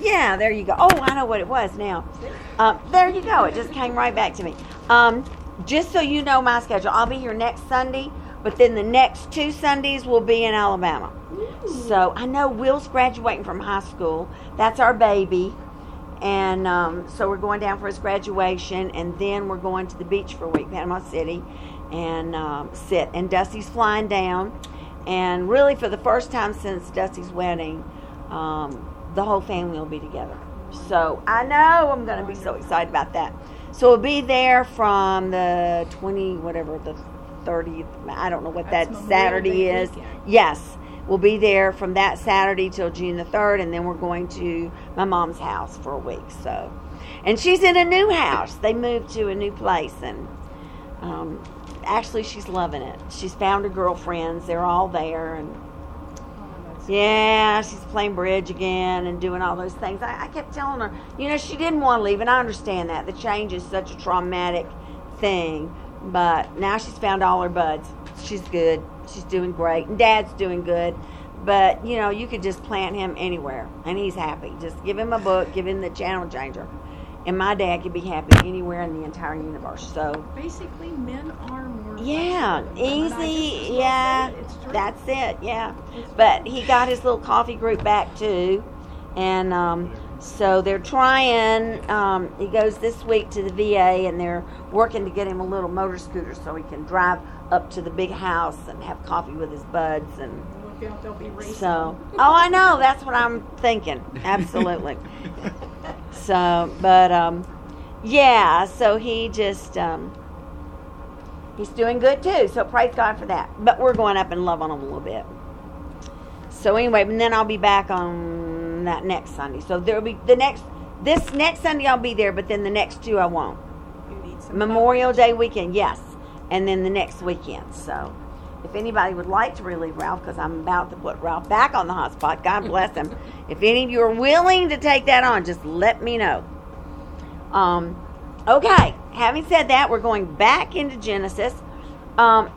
Yeah, there you go. Oh, I know what it was now. Um, there you go. It just came right back to me. Um, just so you know my schedule, I'll be here next Sunday, but then the next two Sundays will be in Alabama. So I know Will's graduating from high school. That's our baby. And um, so we're going down for his graduation, and then we're going to the beach for a week, Panama City, and um, sit. And Dusty's flying down. And really, for the first time since Dusty's wedding, um, the whole family will be together. So I know I'm going to be so excited about that. So we'll be there from the 20, whatever, the 30th, I don't know what That's that Saturday is. weekend. Yes, we'll be there from that Saturday till June the 3rd, and then we're going to my mom's house for a week. So, and she's in a new house. They moved to a new place, and um, actually, she's loving it. She's found her girlfriends. They're all there, and yeah, she's playing bridge again and doing all those things. I, I kept telling her, you know, she didn't want to leave, and I understand that. The change is such a traumatic thing, but now she's found all her buds. She's good. She's doing great, and Dad's doing good. But you know, you could just plant him anywhere, and he's happy. Just give him a book, give him the channel changer, and my dad could be happy anywhere in the entire universe. So Basically, men are more. yeah, flexible. And I easy. just as well Yeah, it. That's it. Yeah, but he got his little coffee group back too, and um, so they're trying. Um, he goes this week to the VA, and they're working to get him a little motor scooter so he can drive up to the big house and have coffee with his buds and. Look out, they'll be racing. So, oh, I know. That's what I'm thinking. Absolutely. so, but um, yeah. So he just um, he's doing good too. So praise God for that. But we're going up and love on him a little bit. So anyway, and then I'll be back on that next Sunday. So there'll be the next this next Sunday I'll be there, but then the next two I won't. You need some Memorial Day weekend, yes, and then the next weekend. So, if anybody would like to relieve Ralph, because I'm about to put Ralph back on the hot spot, God bless him. if any of you are willing to take that on, just let me know. Um, okay. Having said that, we're going back into Genesis. Um,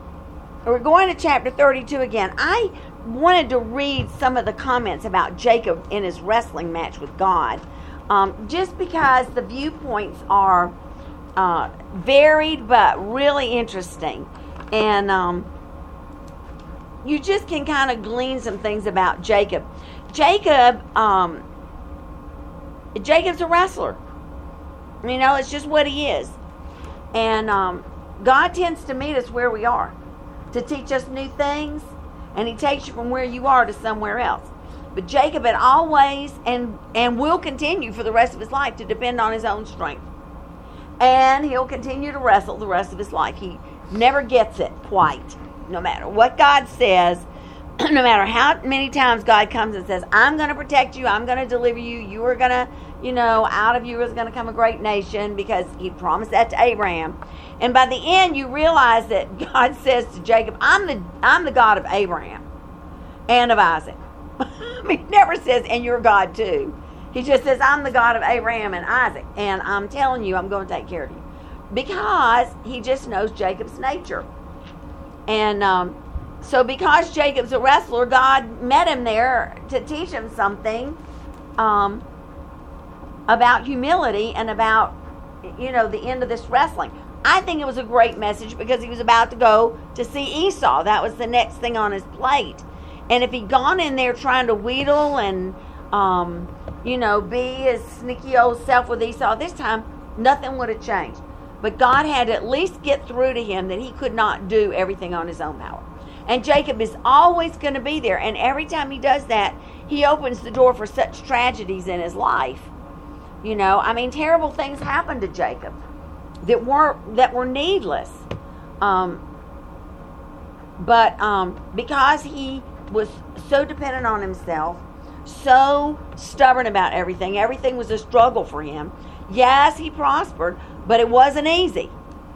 we're going to chapter 32 again. I wanted to read some of the comments about Jacob in his wrestling match with God, um, just because the viewpoints are uh, varied but really interesting. And um, you just can kind of glean some things about Jacob. Jacob, um, Jacob's a wrestler. You know, it's just what he is. And um, God tends to meet us where we are to teach us new things, and He takes you from where you are to somewhere else. But Jacob had always and and will continue for the rest of his life to depend on his own strength, and he'll continue to wrestle the rest of his life. He never gets it quite, no matter what God says. no matter how many times God comes and says, I'm going to protect you, I'm going to deliver you, you are going to, you know, out of you is going to come a great nation because he promised that to Abraham. And by the end you realize that God says to Jacob, I'm the I'm the God of Abraham and of Isaac. He never says, and you're God too. He just says, I'm the God of Abraham and Isaac, and I'm telling you, I'm going to take care of you. Because he just knows Jacob's nature. And um, so, because Jacob's a wrestler, God met him there to teach him something um, about humility and about, you know, the end of this wrestling. I think it was a great message because he was about to go to see Esau. That was the next thing on his plate. And if he'd gone in there trying to wheedle and, um, you know, be his sneaky old self with Esau, this time nothing would have changed. But God had to at least get through to him that he could not do everything on his own power. And Jacob is always going to be there. And every time he does that, he opens the door for such tragedies in his life. You know, I mean, terrible things happened to Jacob that weren't that were needless. Um, but um, because he was so dependent on himself, so stubborn about everything. Everything was a struggle for him. Yes, he prospered, but it wasn't easy.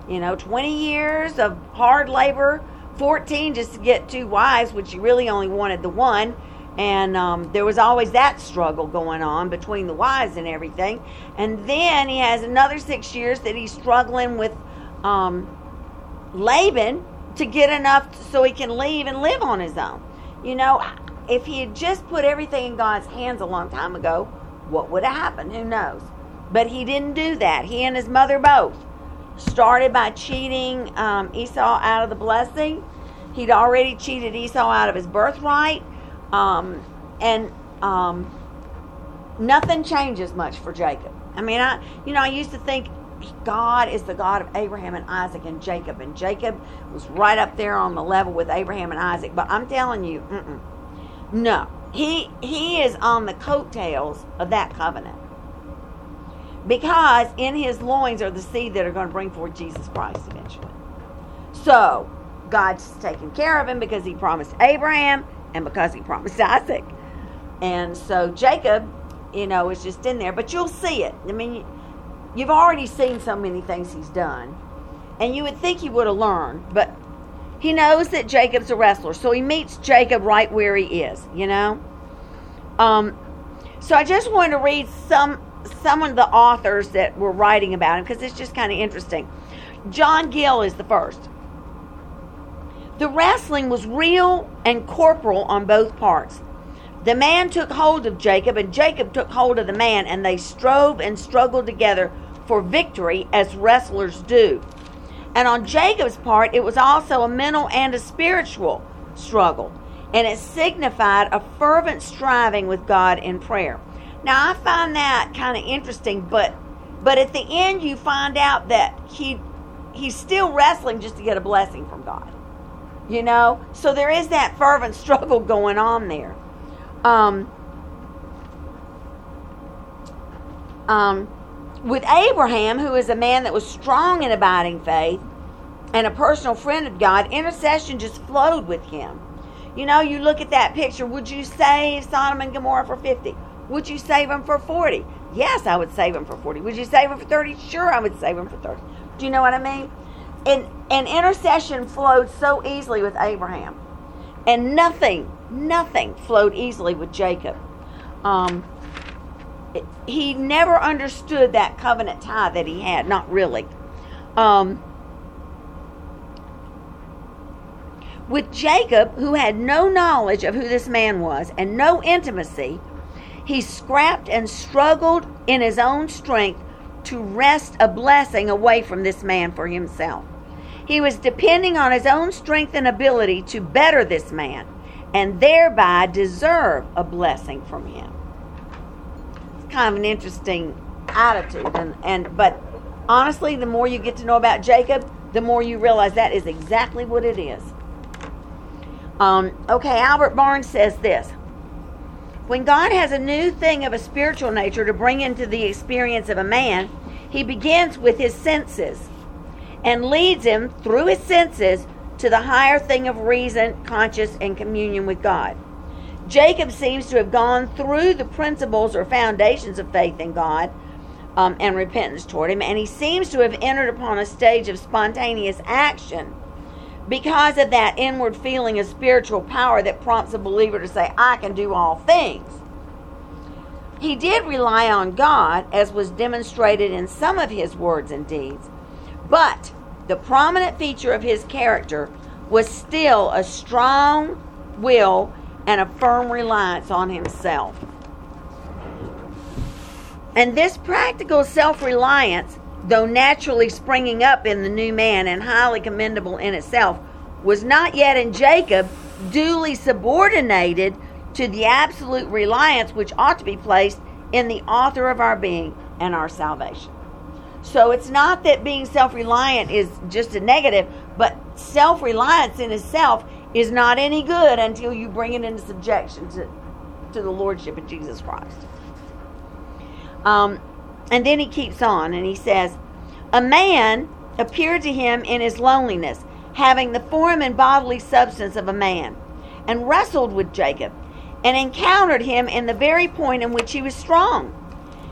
You know, 20 years of hard labor, 14 just to get two wives, which he really only wanted the one. And um, there was always that struggle going on between the wives and everything. And then he has another six years that he's struggling with um, Laban to get enough so he can leave and live on his own. You know, if he had just put everything in God's hands a long time ago, what would have happened? Who knows? But he didn't do that. He and his mother both started by cheating um, Esau out of the blessing. He'd already cheated Esau out of his birthright. Um, and um, nothing changes much for Jacob. I mean, I, you know, I used to think God is the God of Abraham and Isaac and Jacob, and Jacob was right up there on the level with Abraham and Isaac. But I'm telling you, no, he he is on the coattails of that covenant because in his loins are the seed that are going to bring forth Jesus Christ eventually. So God's taking care of him because he promised Abraham and because he promised Isaac. And so Jacob, you know, is just in there, but you'll see it. I mean, you've already seen so many things he's done, and you would think he would have learned, but he knows that Jacob's a wrestler, so he meets Jacob right where he is, you know. Um, so I just wanted to read some some of the authors that were writing about him because it's just kind of interesting. John Gill is the first. The wrestling was real and corporal on both parts. The man took hold of Jacob, and Jacob took hold of the man, and they strove and struggled together for victory as wrestlers do. And on Jacob's part, it was also a mental and a spiritual struggle, and it signified a fervent striving with God in prayer. Now I find that kind of interesting, but but at the end you find out that he he's still wrestling just to get a blessing from God. You know, so there is that fervent struggle going on there. Um, um, with Abraham, who is a man that was strong in abiding faith and a personal friend of God, intercession just flowed with him. You know, you look at that picture. Would you save Sodom and Gomorrah for 50? Would you save them for 40? Yes, I would save them for 40. Would you save them for 30? Sure, I would save them for 30. Do you know what I mean? And, and intercession flowed so easily with Abraham. And nothing, nothing flowed easily with Jacob. Um, he never understood that covenant tie that he had, not really. Um, with Jacob, who had no knowledge of who this man was and no intimacy, he scrapped and struggled in his own strength to wrest a blessing away from this man for himself. He was depending on his own strength and ability to better this man and thereby deserve a blessing from him. It's kind of an interesting attitude and, and but honestly the more you get to know about Jacob, the more you realize that is exactly what it is. Um, okay, Albert Barnes says this when God has a new thing of a spiritual nature to bring into the experience of a man, he begins with his senses and leads him through his senses to the higher thing of reason, conscience, and communion with God. Jacob seems to have gone through the principles or foundations of faith in God um, and repentance toward Him, and he seems to have entered upon a stage of spontaneous action because of that inward feeling of spiritual power that prompts a believer to say, I can do all things. He did rely on God, as was demonstrated in some of his words and deeds, but the prominent feature of his character was still a strong will and a firm reliance on himself. And this practical self reliance though naturally springing up in the new man and highly commendable in itself, was not yet in Jacob duly subordinated to the absolute reliance which ought to be placed in the author of our being and our salvation. So it's not that being self reliant is just a negative, but self reliance in itself is not any good until you bring it into subjection to, to the Lordship of Jesus Christ. Um, and then he keeps on and he says, A man appeared to him in his loneliness, having the form and bodily substance of a man, and wrestled with Jacob. and encountered him in the very point in which he was strong.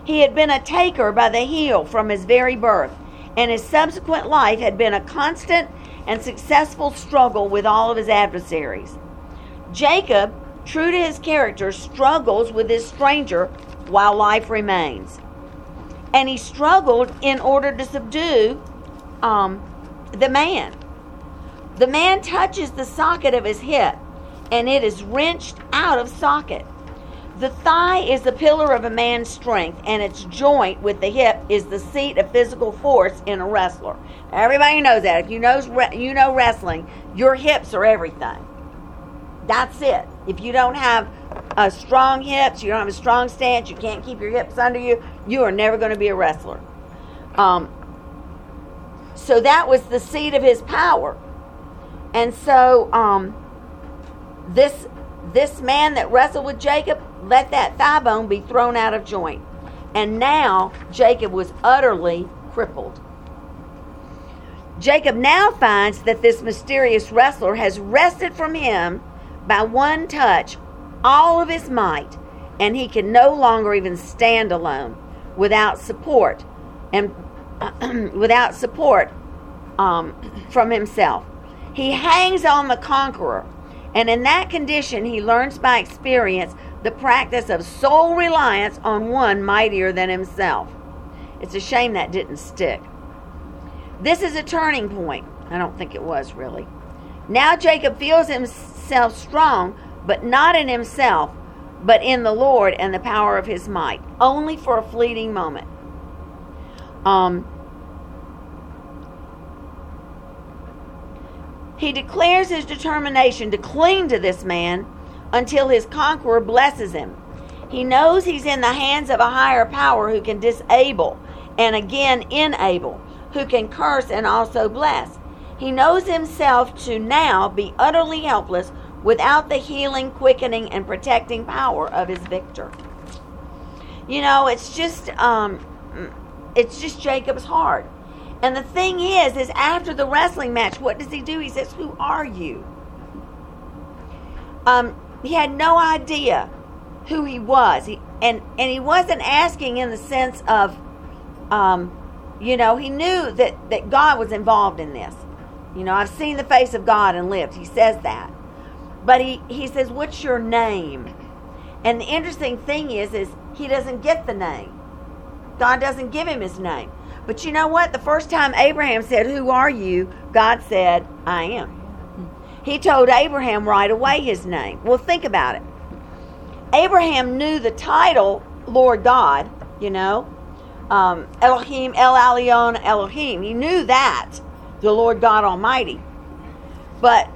He had been a taker by the heel from his very birth, and his subsequent life had been a constant and successful struggle with all of his adversaries. Jacob, true to his character, struggles with this stranger while life remains. And he struggled in order to subdue um, the man. The man touches the socket of his hip, and it is wrenched out of socket. The thigh is the pillar of a man's strength, and its joint with the hip is the seat of physical force in a wrestler. Everybody knows that. If you know you know wrestling, your hips are everything. That's it. If you don't have a strong hips, you don't have a strong stance, you can't keep your hips under you, you are never going to be a wrestler. Um, so that was the seat of his power. And so um, this this man that wrestled with Jacob let that thigh bone be thrown out of joint. And now Jacob was utterly crippled. Jacob now finds that this mysterious wrestler has wrested from him by one touch all of his might, and he can no longer even stand alone without support and without support um, from himself. He hangs on the conqueror, and in that condition, he learns by experience the practice of sole reliance on one mightier than himself. It's a shame that didn't stick. This is a turning point. I don't think it was really. Now Jacob feels himself strong, but not in himself, but in the Lord and the power of his might, only for a fleeting moment. Um, he declares his determination to cling to this man until his conqueror blesses him. He knows he's in the hands of a higher power who can disable and again enable, who can curse and also bless. He knows himself to now be utterly helpless without the healing, quickening, and protecting power of his victor. You know, it's just um, it's just Jacob's heart. And the thing is, is after the wrestling match, what does he do? He says, "Who are you?" Um, he had no idea who he was. He, and and he wasn't asking in the sense of, um, you know, he knew that that God was involved in this. You know, I've seen the face of God and lived. He says that. But he, he says, What's your name? And the interesting thing is, is he doesn't get the name. God doesn't give him his name. But you know what? The first time Abraham said, Who are you? God said, I am. He told Abraham right away his name. Well, think about it. Abraham knew the title Lord God, you know, um, Elohim, El Elyon, Elohim. He knew that, the Lord God Almighty. But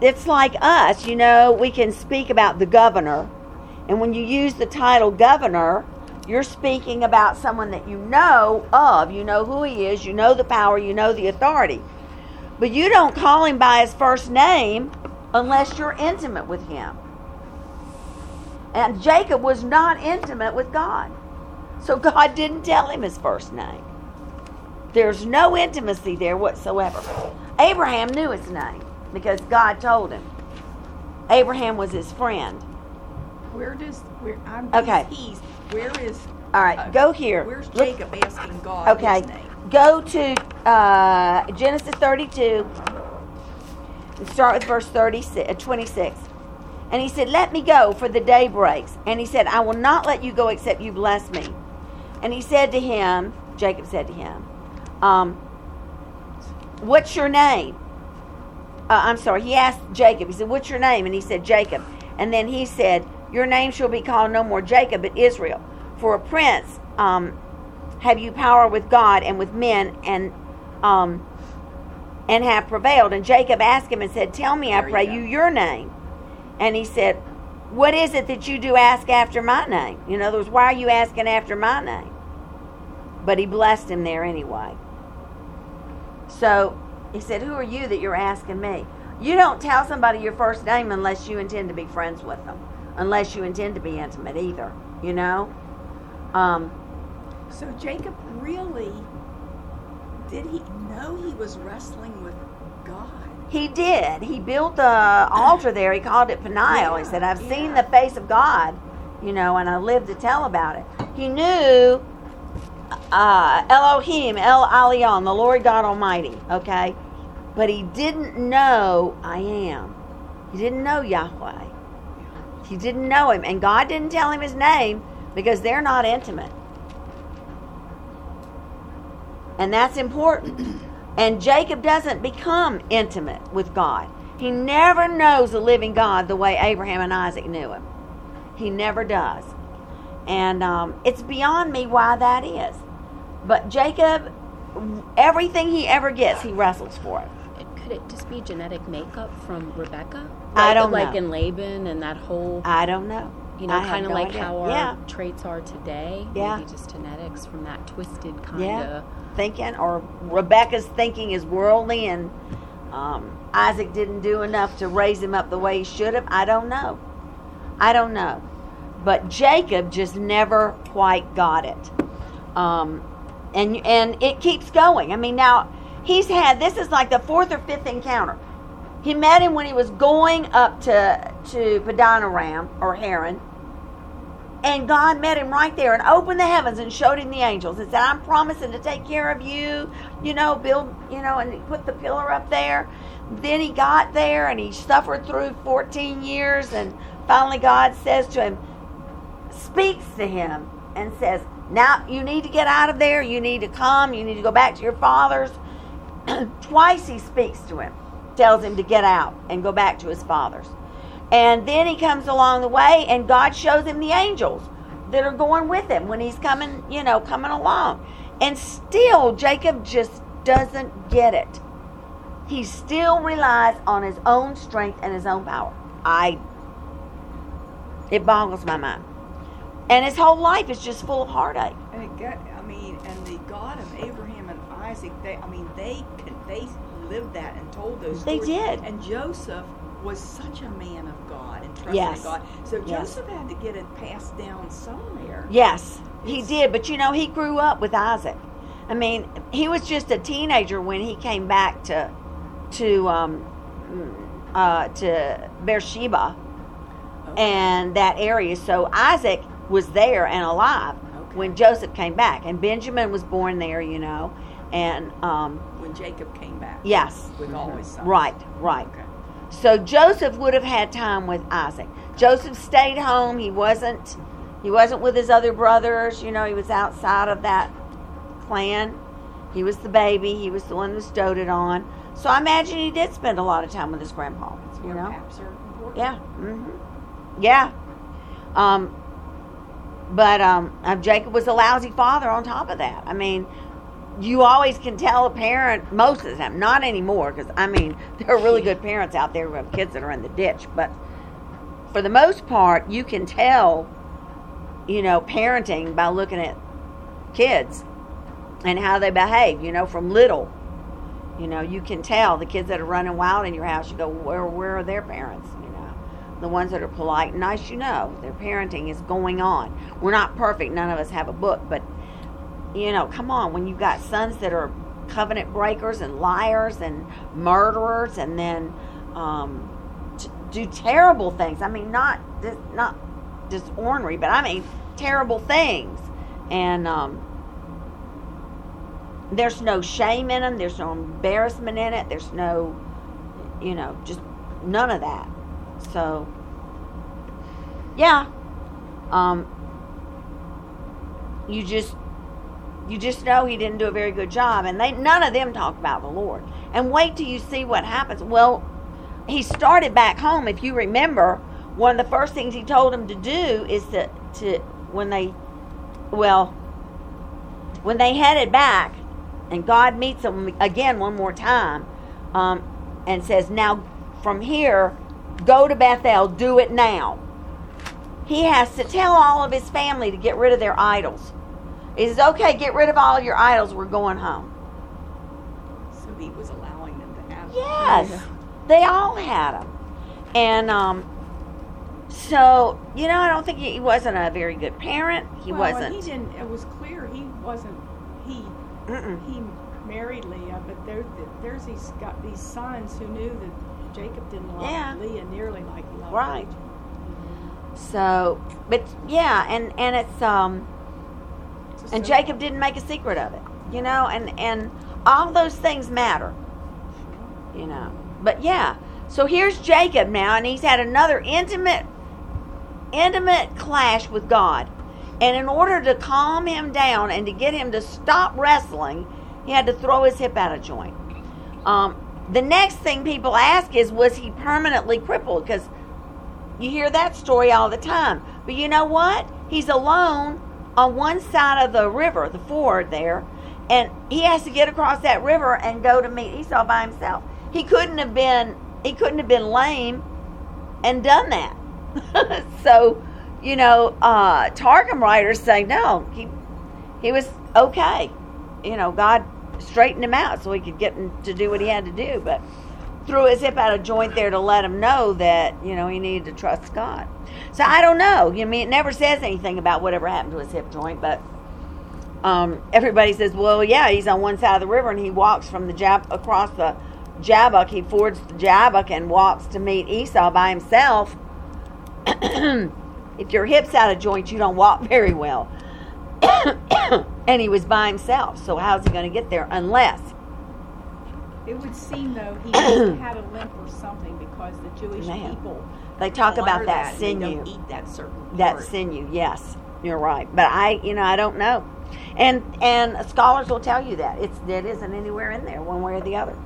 it's like us, you know, we can speak about the governor. And when you use the title governor, you're speaking about someone that you know of. You know who he is, you know the power, you know the authority. But you don't call him by his first name unless you're intimate with him. And Jacob was not intimate with God. So God didn't tell him his first name. There's no intimacy there whatsoever. Abraham knew his name because God told him. Abraham was his friend. Where does where I'm Okay. he's where is All right, uh, go here. Where's Look- Jacob asking God Okay, his name? go to uh, Genesis 32 and start with verse 36, uh, 26. And he said, Let me go, for the day breaks. And he said, I will not let you go except you bless me. And he said to him, Jacob said to him, um, What's your name? Uh, I'm sorry, he asked Jacob, he said, What's your name? And he said, Jacob. And then he said, Your name shall be called no more Jacob, but Israel. For a prince um, have you power with God and with men, and um, and have prevailed. And Jacob asked him and said, Tell me, I There you pray go. you, your name. And he said, What is it that you do ask after my name? In other words, why are you asking after my name? But he blessed him there anyway. So he said, Who are you that you're asking me? You don't tell somebody your first name unless you intend to be friends with them, unless you intend to be intimate either, you know? Um, So Jacob really did he know he was wrestling with God? He did. He built the altar there. He called it Peniel. he said, I've seen the face of God, you know, and I live to tell about it. He knew uh, Elohim, El Elyon, the Lord God Almighty, okay? But he didn't know I am. He didn't know Yahweh. He didn't know him. And God didn't tell him his name because they're not intimate. And that's important. And Jacob doesn't become intimate with God. He never knows the living God the way Abraham and Isaac knew him. He never does. And um, it's beyond me why that is. But Jacob, everything he ever gets, he wrestles for it. Could it just be genetic makeup from Rebecca? I don't like know. in Laban and that whole, I don't know. you know, kind of no like idea. how our yeah. traits are today. Yeah. Maybe just genetics from that twisted kind yeah, of. thinking, or Rebecca's thinking is worldly, and um, Isaac didn't do enough to raise him up the way he should have. I don't know. I don't know. But Jacob just never quite got it, um, and and it keeps going. I mean, now he's had this is like the fourth or fifth encounter. He met him when he was going up to to Padanaram or Haran. And God met him right there and opened the heavens and showed him the angels and said, I'm promising to take care of you, you know, build, you know, and put the pillar up there. Then he got there and he suffered through 14 years. And finally, God says to him, speaks to him and says, Now you need to get out of there. You need to come. You need to go back to your fathers. Twice he speaks to him, tells him to get out and go back to his fathers. And then he comes along the way, and God shows him the angels that are going with him when he's coming, you know, coming along. And still, Jacob just doesn't get it. He still relies on his own strength and his own power. I, it boggles my mind. And his whole life is just full of heartache. And it got, I mean, and the God of Abraham Isaac, they, I mean, they they lived that and told those They stories. did. And Joseph was such a man of God and trusted Yes. God. So Yes. Joseph had to get it passed down somewhere. Yes, he did. But you know, he grew up with Isaac. I mean, he was just a teenager when he came back to to um, uh, to Beersheba and that area. So Isaac was there and alive Okay. when Joseph came back, and Benjamin was born there. You know, and um, When Jacob came back. yes, With all his sons. right, right. Okay. So Joseph would have had time with Isaac. Joseph stayed home. He wasn't he wasn't with his other brothers, you know, he was outside of that clan. He was the baby, he was the one that was doted on. So I imagine he did spend a lot of time with his grandpa. That's You where know? paps are important. Yeah. hmm Yeah. Um but um uh, Jacob was a lousy father on top of that. I mean, you always can tell a parent most of the time, not anymore, because I mean, there are really good parents out there who have kids that are in the ditch, but for the most part, you can tell, you know, parenting by looking at kids and how they behave, you know, from little. You know, you can tell the kids that are running wild in your house, you go, where, where are their parents? You know, the ones that are polite and nice, you know, their parenting is going on. We're not perfect, none of us have a book, but you know, come on, when you've got sons that are covenant breakers and liars and murderers and then um, t- do terrible things. I mean, not dis- not just ornery, but I mean terrible things. And um, there's no shame in them. There's no embarrassment in it. There's no, you know, just none of that. So, yeah, um, you just you just know he didn't do a very good job. And they none of them talk about the lord. And wait till you see what happens. Well he started back home if you remember. One of the first things he told them to do is to, to when they well when they headed back and god meets them again one more time um, and says now from here go to bethel. Do it now. He has to tell all of his family to get rid of their idols he says, okay, get rid of all your idols. We're going home. So he was allowing them to have. Yes, they all had them. And um, so, you know, I don't think he, he wasn't a very good parent. He well, wasn't. He didn't. It was clear he wasn't. He Mm-mm. he married Leah, but there, there's these got these sons who knew that Jacob didn't love Yeah. Leah nearly like he loved Right. Rachel. So, but yeah, and and it's um, So- and Jacob didn't make a secret of it, you know, and and all those things matter, you know. But yeah, so here's Jacob now, and he's had another intimate, intimate clash with God, and in order to calm him down and to get him to stop wrestling, he had to throw his hip out of joint. Um, the next thing people ask is, was he permanently crippled? Because you hear that story all the time. But you know what? He's alone on one side of the river, the ford there, and he has to get across that river and go to meet Esau by himself. He couldn't have been he couldn't have been lame and done that. so, you know, uh, Targum writers say no, he he was okay. You know, God straightened him out so he could get him to do what he had to do, but threw his hip out of joint there to let him know that you know he needed to trust God. So I don't know. You know, I mean, it never says anything about whatever happened to his hip joint, but um, everybody says, well, yeah, he's on one side of the river and he walks from the Jab across the Jabbok. He fords the Jabbok and walks to meet Esau by himself. if your hip's out of joint, you don't walk very well. and he was by himself, so how's he going to get there unless It would seem though he had a limp or something because the Jewish Man. people they talk oh, about honor that, they sinew? eat that certain That part. sinew, yes, you're right. But I, you know, I don't know, and and scholars will tell you that it's it isn't anywhere in there, one way or the other.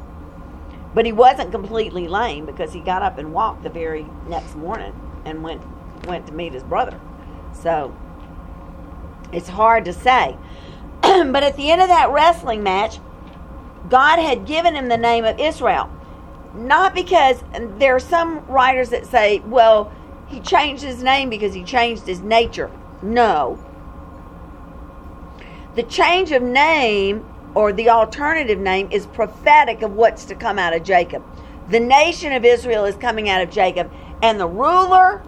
But he wasn't completely lame because he got up and walked the very next morning and went went to meet his brother. So it's hard to say. but at the end of that wrestling match, God had given him the name of Israel. Not because there are some writers that say, well, he changed his name because he changed his nature. No. The change of name or the alternative name is prophetic of what's to come out of Jacob. The nation of Israel is coming out of Jacob, and the ruler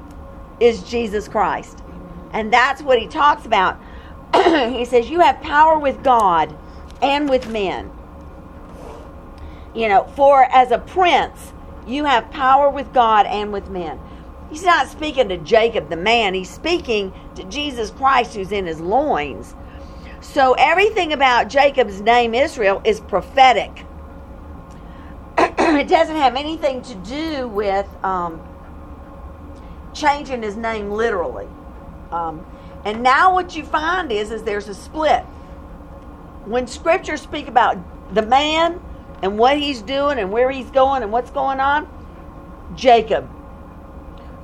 is Jesus Christ. And that's what he talks about. he says, You have power with God and with men. You know, for as a prince, you have power with God and with men. He's not speaking to Jacob the man, he's speaking to Jesus Christ who's in his loins. So everything about Jacob's name Israel is prophetic. it doesn't have anything to do with um, changing his name literally. Um, and now what you find is, is there's a split. When scriptures speak about the man and what he's doing and where he's going and what's going on, Jacob.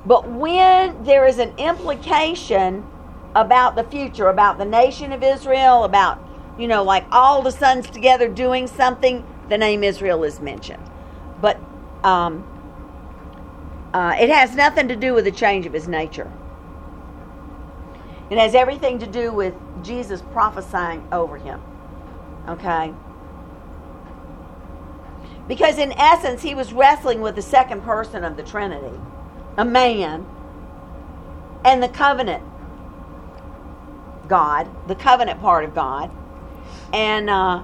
But when there is an implication about the future, about the nation of Israel, about, you know, like all the sons together doing something, the name Israel is mentioned. But um, uh, it has nothing to do with the change of his nature. It has everything to do with Jesus prophesying over him. Okay? Because in essence, he was wrestling with the second person of the Trinity, a man, and the covenant God, the covenant part of God. And uh,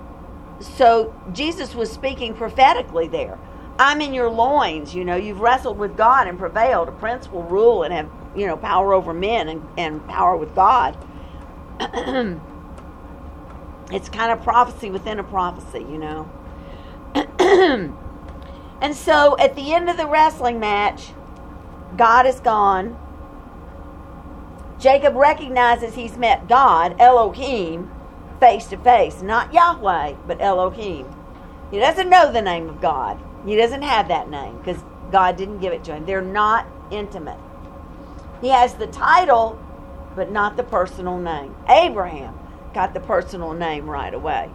so Jesus was speaking prophetically there. I'm in your loins, you know, you've wrestled with God and prevailed. A prince will rule and have, you know, power over men and, and power with God. it's kind of prophecy within a prophecy, you know. and so at the end of the wrestling match, God is gone. Jacob recognizes he's met God, Elohim, face to face. Not Yahweh, but Elohim. He doesn't know the name of God. He doesn't have that name because God didn't give it to him. They're not intimate. He has the title, but not the personal name. Abraham got the personal name right away.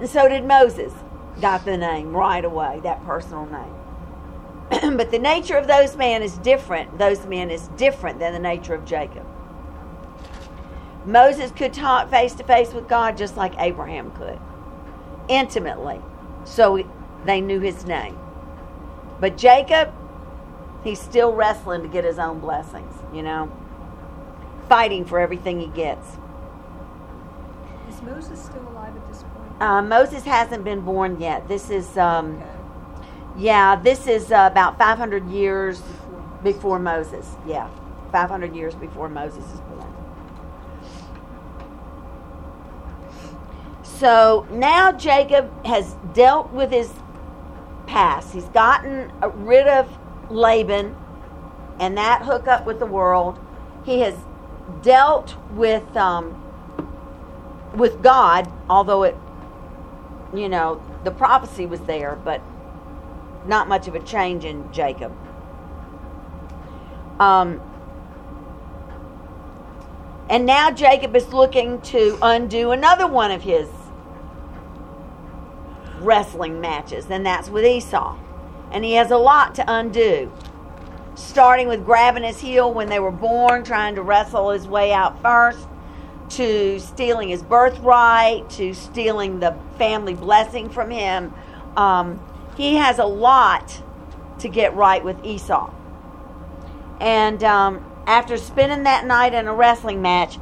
And so did Moses, got the name right away, that personal name. but the nature of those men is different. Those men is different than the nature of Jacob. Moses could talk face to face with God just like Abraham could, intimately, so they knew his name. But Jacob, he's still wrestling to get his own blessings, you know, fighting for everything he gets. Is Moses still alive? Uh, Moses hasn't been born yet. This is, um, yeah, this is uh, about 500 years before Moses. Yeah, 500 years before Moses is born. So now Jacob has dealt with his past. He's gotten rid of Laban and that hookup with the world. He has dealt with um, with God, although it, you know, the prophecy was there, but not much of a change in Jacob. Um, and now Jacob is looking to undo another one of his wrestling matches, and that's with Esau. And he has a lot to undo. Starting with grabbing his heel when they were born, trying to wrestle his way out first, to stealing his birthright, to stealing the family blessing from him. Um, he has a lot to get right with Esau. And um, after spending that night in a wrestling match,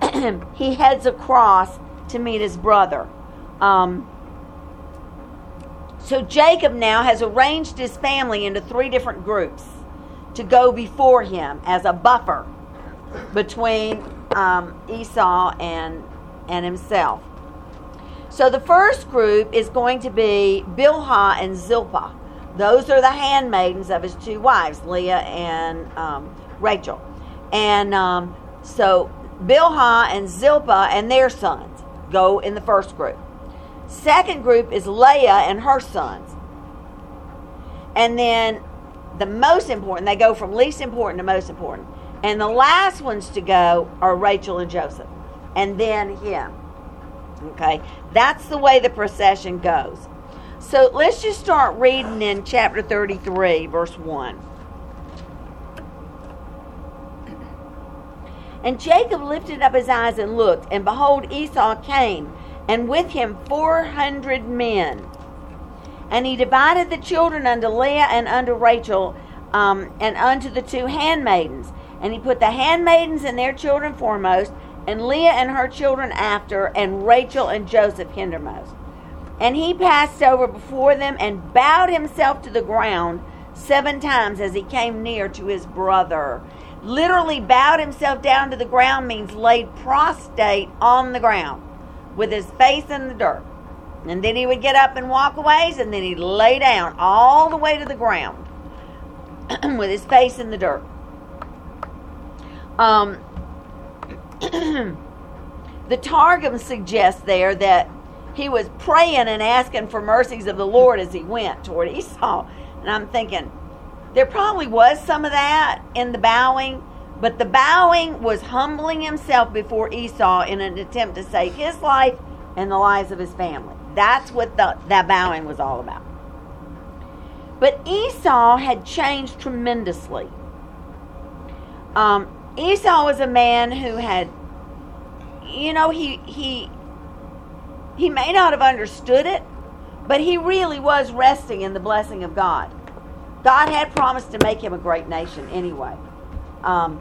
he heads across to meet his brother. Um, so Jacob now has arranged his family into three different groups to go before him as a buffer between um, Esau and and himself. So the first group is going to be Bilhah and Zilpah. Those are the handmaidens of his two wives, Leah and um, Rachel. And um, so Bilhah and Zilpah and their sons go in the first group. Second group is Leah and her sons. And then the most important, they go from least important to most important. And the last ones to go are Rachel and Joseph. And then him. Okay? That's the way the procession goes. So let's just start reading in chapter 33, verse 1. And Jacob lifted up his eyes and looked, and behold, Esau came, and with him four hundred men. And he divided the children unto Leah and unto Rachel, um, and unto the two handmaidens. And he put the handmaidens and their children foremost, and Leah and her children after, and Rachel and Joseph hindermost. And he passed over before them and bowed himself to the ground seven times as he came near to his brother. Literally, bowed himself down to the ground means laid prostrate on the ground with his face in the dirt. And then he would get up and walk a ways, and then he'd lay down all the way to the ground with his face in the dirt. Um, the Targum suggests there that he was praying and asking for mercies of the Lord as he went toward Esau. And I'm thinking, there probably was some of that in the bowing, but the bowing was humbling himself before Esau in an attempt to save his life and the lives of his family. That's what the, that bowing was all about. But Esau had changed tremendously. Um, Esau was a man who had, you know, he he he may not have understood it, but he really was resting in the blessing of God. God had promised to make him a great nation anyway. Um,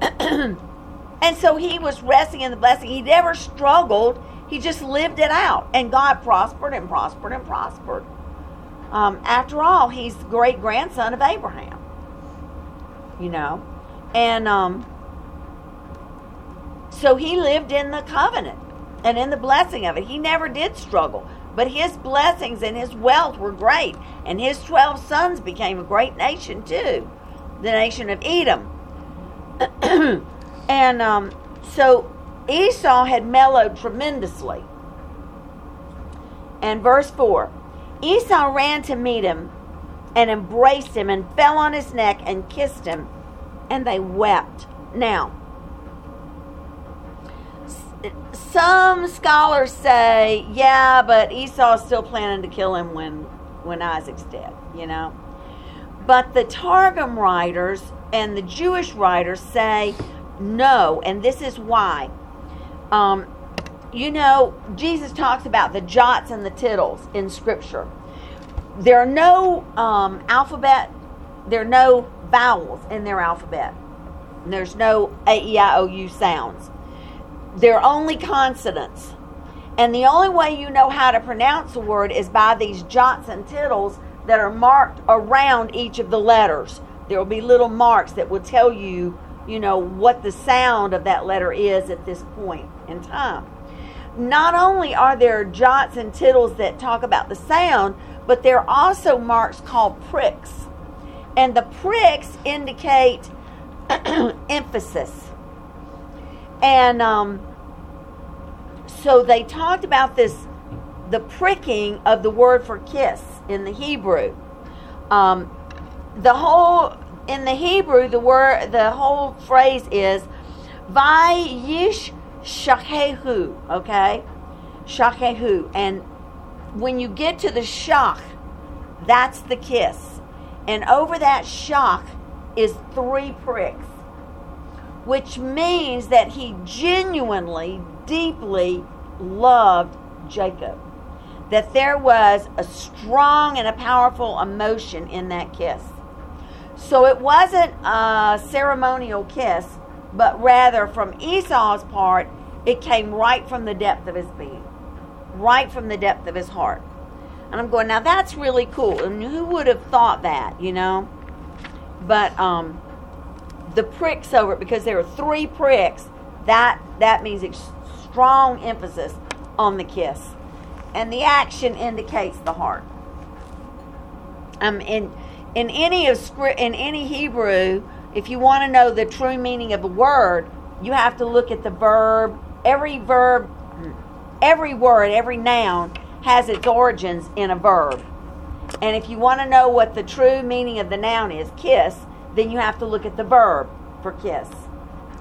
and so he was resting in the blessing. He never struggled. He just lived it out. And God prospered and prospered and prospered. Um, after all, he's the great grandson of Abraham. You know? And um, so he lived in the covenant and in the blessing of it. He never did struggle. But his blessings and his wealth were great. And his 12 sons became a great nation too the nation of Edom. and um, so Esau had mellowed tremendously. And verse 4 Esau ran to meet him and embraced him and fell on his neck and kissed him, and they wept. Now, some scholars say, yeah, but Esau's still planning to kill him when when Isaac's dead, you know. But the Targum writers and the Jewish writers say no, and this is why. Um, you know, Jesus talks about the jots and the tittles in Scripture. There are no um, alphabet, there are no vowels in their alphabet. There's no A E I O U sounds. they're only consonants. And the only way you know how to pronounce a word is by these jots and tittles that are marked around each of the letters. There will be little marks that will tell you, you know, what the sound of that letter is at this point in time. Not only are there jots and tittles that talk about the sound, but there are also marks called pricks. And the pricks indicate emphasis. And um, so they talked about this the pricking of the word for kiss in the Hebrew. Um, the whole in the Hebrew, the word the whole phrase is Vayish Shakehu, okay? Shakehu. And when you get to the shach, that's the kiss. And over that shock is three pricks, which means that he genuinely, deeply loved Jacob. That there was a strong and a powerful emotion in that kiss. So it wasn't a ceremonial kiss, but rather from Esau's part, it came right from the depth of his being, right from the depth of his heart. And I'm going, now that's really cool. And who would have thought that, you know? But um, the pricks over it, because there are three pricks, that that means ex- strong emphasis on the kiss, and the action indicates the heart. Um, in in any of in any Hebrew, if you want to know the true meaning of a word, you have to look at the verb. Every verb, every word, every noun has its origins in a verb. And if you want to know what the true meaning of the noun is, kiss, then you have to look at the verb for kiss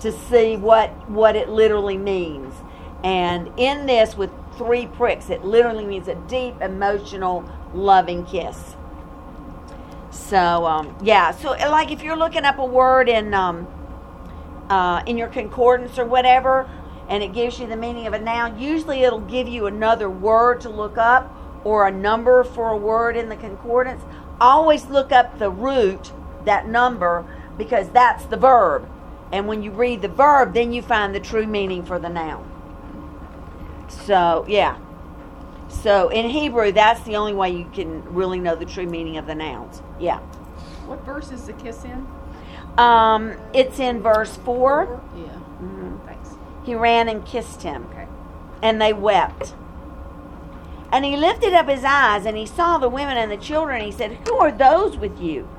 to see what what it literally means. And in this with three pricks, it literally means a deep, emotional, loving kiss. So um, yeah, so like if you're looking up a word in um, uh, in your concordance or whatever, and it gives you the meaning of a noun, usually it'll give you another word to look up or a number for a word in the concordance. Always look up the root, that number, because that's the verb. And when you read the verb, then you find the true meaning for the noun. So, yeah. So in Hebrew, that's the only way you can really know the true meaning of the nouns. Yeah. What verse is the kiss in? Um, it's in verse 4. Yeah. He ran and kissed him, Okay. and they wept. And he lifted up his eyes, and he saw the women and the children. He said, Who are those with you?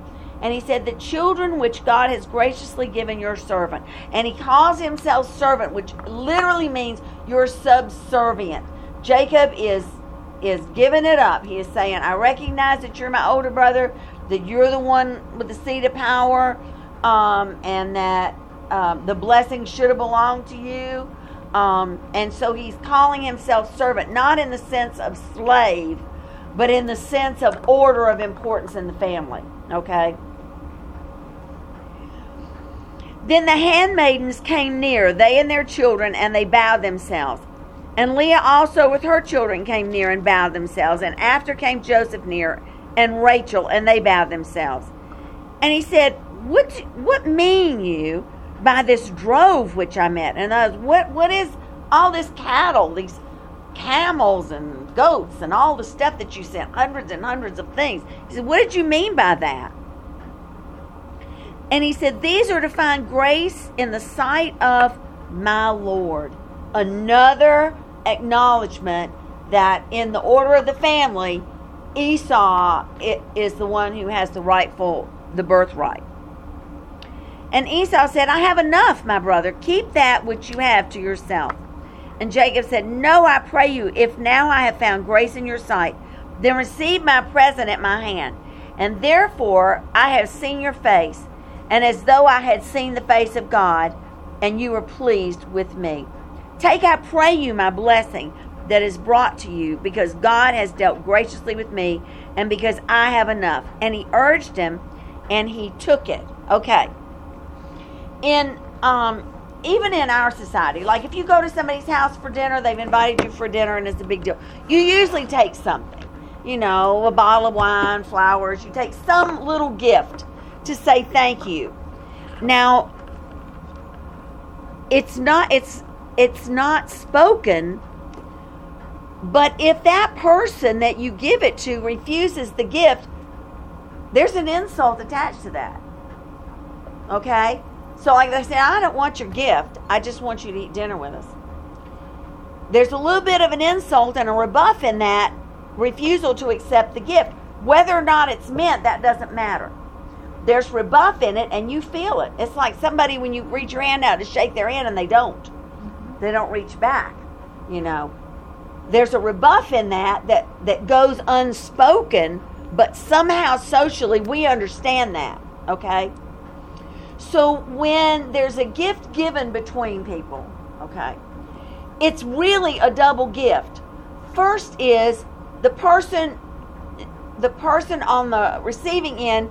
And he said, The children which God has graciously given your servant. And he calls himself servant, which literally means you're subservient. Jacob is is giving it up. He is saying, I recognize that you're my older brother, that you're the one with the seat of power, um, and that um, the blessing should have belonged to you. Um, and so he's calling himself servant, not in the sense of slave, but in the sense of order of importance in the family. Okay? Then the handmaidens came near, they and their children, and they bowed themselves. And Leah also with her children came near and bowed themselves. And after came Joseph near, and Rachel, and they bowed themselves. And he said, What what mean you by this drove which I met? And I was, what what is all this cattle, these camels and goats and all the stuff that you sent, hundreds and hundreds of things. He said, What did you mean by that? And he said, These are to find grace in the sight of my Lord. Another acknowledgement that in the order of the family, Esau is the one who has the rightful, the birthright. And Esau said, I have enough, my brother. Keep that which you have to yourself. And Jacob said, No, I pray you, if now I have found grace in your sight, then receive my present at my hand. And therefore I have seen your face, and as though I had seen the face of God, and you were pleased with me. Take, I pray you, my blessing that is brought to you, because God has dealt graciously with me, and because I have enough. And he urged him, and he took it. Okay. In um, even in our society, like if you go to somebody's house for dinner, they've invited you for dinner, and it's a big deal. You usually take something, you know, a bottle of wine, flowers. You take some little gift to say thank you. Now, it's not it's it's not spoken. But if that person that you give it to refuses the gift, there's an insult attached to that. Okay? So, like they say, I don't want your gift. I just want you to eat dinner with us. There's a little bit of an insult and a rebuff in that refusal to accept the gift. Whether or not it's meant, that doesn't matter. There's rebuff in it, and you feel it. It's like somebody when you reach your hand out to shake their hand and they don't. Mm-hmm. They don't reach back, you know. There's a rebuff in that that, that goes unspoken, but somehow socially we understand that, okay? So when there's a gift given between people, okay, it's really a double gift. First is the person the person on the receiving end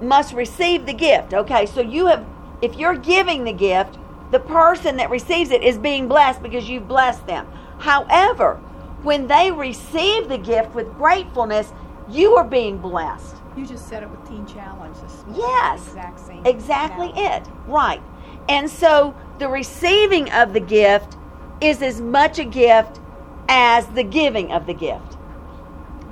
must receive the gift. Okay, so you have if you're giving the gift, the person that receives it is being blessed because you've blessed them. However, when they receive the gift with gratefulness, you are being blessed. You just said it with Teen Challenge this morning. Yes. Exact. Exactly it. Right. And so the receiving of the gift is as much a gift as the giving of the gift.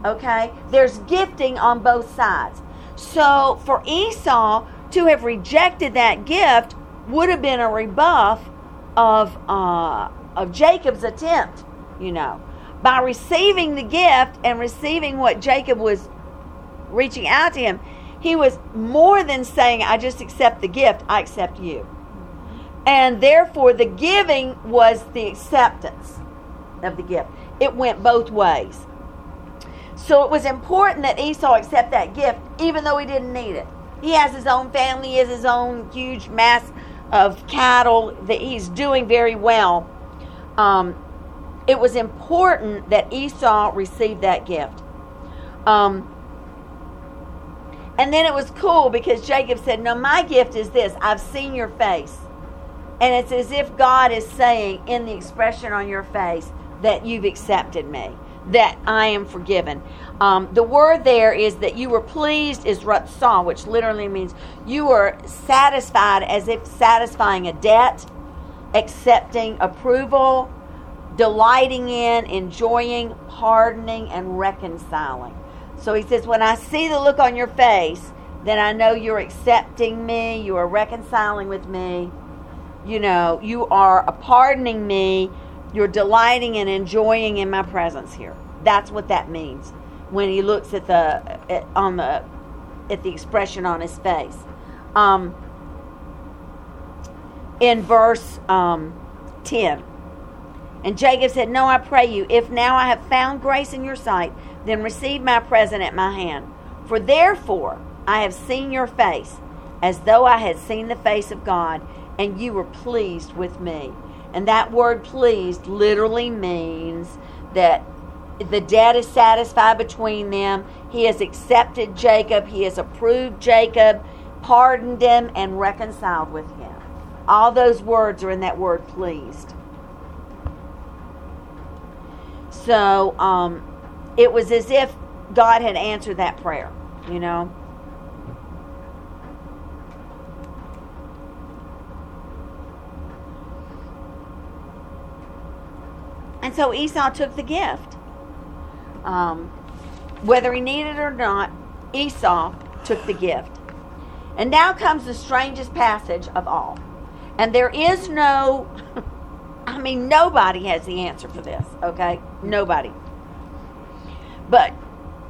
Okay? There's gifting on both sides. So for Esau to have rejected that gift would have been a rebuff of uh, of Jacob's attempt, you know. By receiving the gift and receiving what Jacob was reaching out to him, he was more than saying, I just accept the gift, I accept you. And therefore, the giving was the acceptance of the gift. It went both ways. So it was important that Esau accept that gift, even though he didn't need it. He has his own family, he has his own huge mass of cattle that he's doing very well. Um, it was important that Esau received that gift. Um, and then it was cool because Jacob said, No, my gift is this I've seen your face. And it's as if God is saying in the expression on your face that you've accepted me, that I am forgiven. Um, the word there is that you were pleased is ratzah, which literally means you were satisfied as if satisfying a debt, accepting approval, delighting in, enjoying, pardoning, and reconciling. So he says, When I see the look on your face, then I know you're accepting me, you are reconciling with me, you know, you are pardoning me, you're delighting and enjoying in my presence here. That's what that means when he looks at the at, on the at the expression on his face. Um, in verse um, ten, and Jacob said, "No, I pray you, if now I have found grace in your sight, then receive my present at my hand. For therefore I have seen your face, as though I had seen the face of God, and you were pleased with me." And that word pleased literally means that the debt is satisfied between them. He has accepted Jacob, he has approved Jacob, pardoned him, and reconciled with him. All those words are in that word pleased. So um, it was as if God had answered that prayer, you know. And so Esau took the gift. Um, whether he needed it or not, Esau took the gift. And now comes the strangest passage of all. And there is no, I mean, nobody has the answer for this, okay? Nobody. But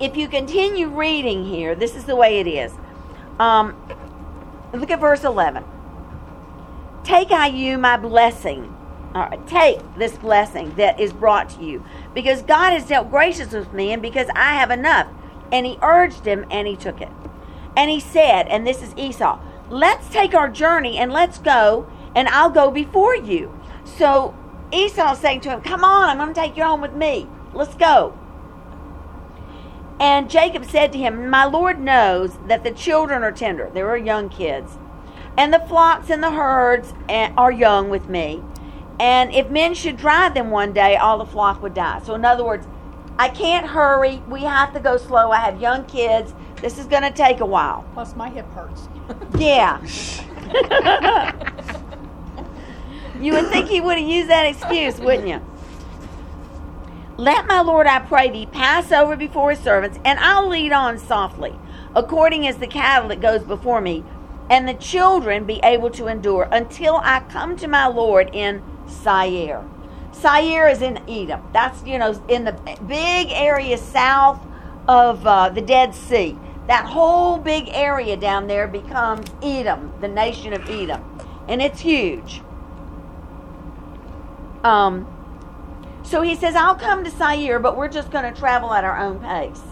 if you continue reading here, this is the way it is. Um, look at verse 11. Take I you my blessing. Right, take this blessing that is brought to you, because God has dealt gracious with me, and because I have enough. And he urged him, and he took it. And he said, and this is Esau, let's take our journey and let's go, and I'll go before you. So Esau is saying to him, Come on, I'm going to take you home with me. Let's go. And Jacob said to him, My Lord knows that the children are tender. They were young kids. And the flocks and the herds are young with me. And if men should drive them one day, all the flock would die. So, in other words, I can't hurry. We have to go slow. I have young kids. This is going to take a while. Plus, my hip hurts. Yeah. You would think he would have used that excuse, wouldn't you? Let my Lord, I pray thee, pass over before his servants, and I'll lead on softly, according as the cattle that goes before me, and the children be able to endure until I come to my Lord in Seir. Seir is in Edom. That's, you know, in the big area south of uh, the Dead Sea. That whole big area down there becomes Edom, the nation of Edom. And it's huge. Um, so he says, I'll come to Seir, but we're just going to travel at our own pace.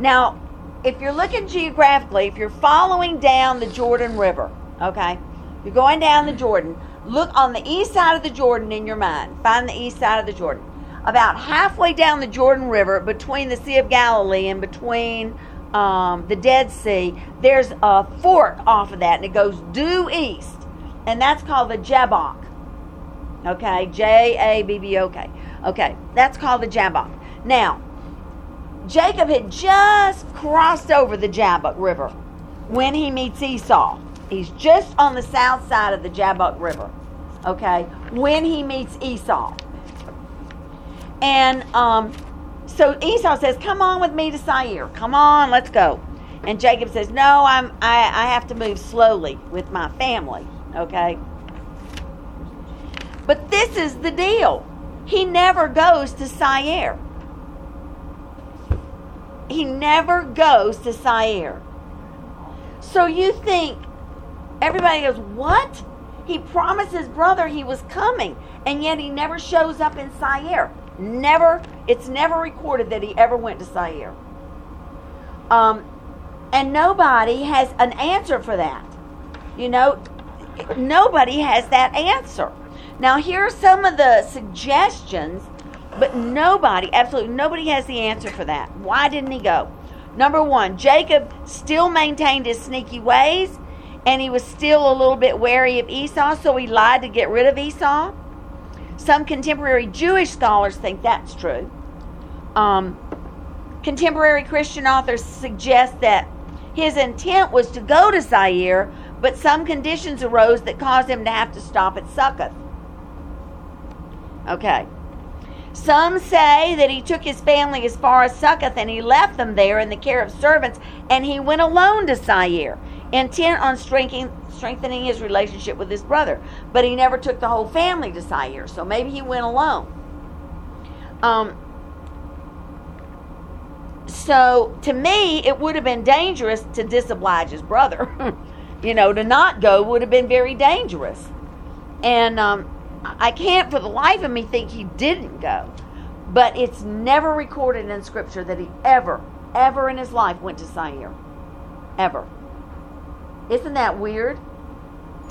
Now, if you're looking geographically, if you're following down the Jordan River, okay, you're going down the Jordan, look on the east side of the Jordan in your mind. Find the east side of the Jordan. About halfway down the Jordan River, between the Sea of Galilee and between um, the Dead Sea, there's a fork off of that, and it goes due east, and that's called the Jabbok. Okay, J A B B O K. Okay, that's called the Jabbok. Now, Jacob had just crossed over the Jabbok River when he meets Esau. He's just on the south side of the Jabbok River. Okay, when he meets Esau. And um, so Esau says, "Come on with me to Seir. Come on, let's go." And Jacob says, "No, I'm. I, I have to move slowly with my family." Okay. But this is the deal. He never goes to Seir. He never goes to Seir. So you think everybody goes, "What?" He promised his brother he was coming, and yet he never shows up in Seir. Never, it's never recorded that he ever went to Seir. Um, and nobody has an answer for that. You know, nobody has that answer. Now, here are some of the suggestions, but nobody, absolutely nobody has the answer for that. Why didn't he go? Number one, Jacob still maintained his sneaky ways, and he was still a little bit wary of Esau, so he lied to get rid of Esau. Some contemporary Jewish scholars think that's true. Um, contemporary Christian authors suggest that his intent was to go to Seir, but some conditions arose that caused him to have to stop at Succoth. Okay. Some say that he took his family as far as Succoth and he left them there in the care of servants and he went alone to Seir, intent on strengthening, strengthening his relationship with his brother. But he never took the whole family to Seir, so maybe he went alone. Um, so to me, it would have been dangerous to disoblige his brother. you know, to not go would have been very dangerous. And um, I can't for the life of me think he didn't go. But it's never recorded in Scripture that he ever, ever in his life went to Seir. Ever. Isn't that weird?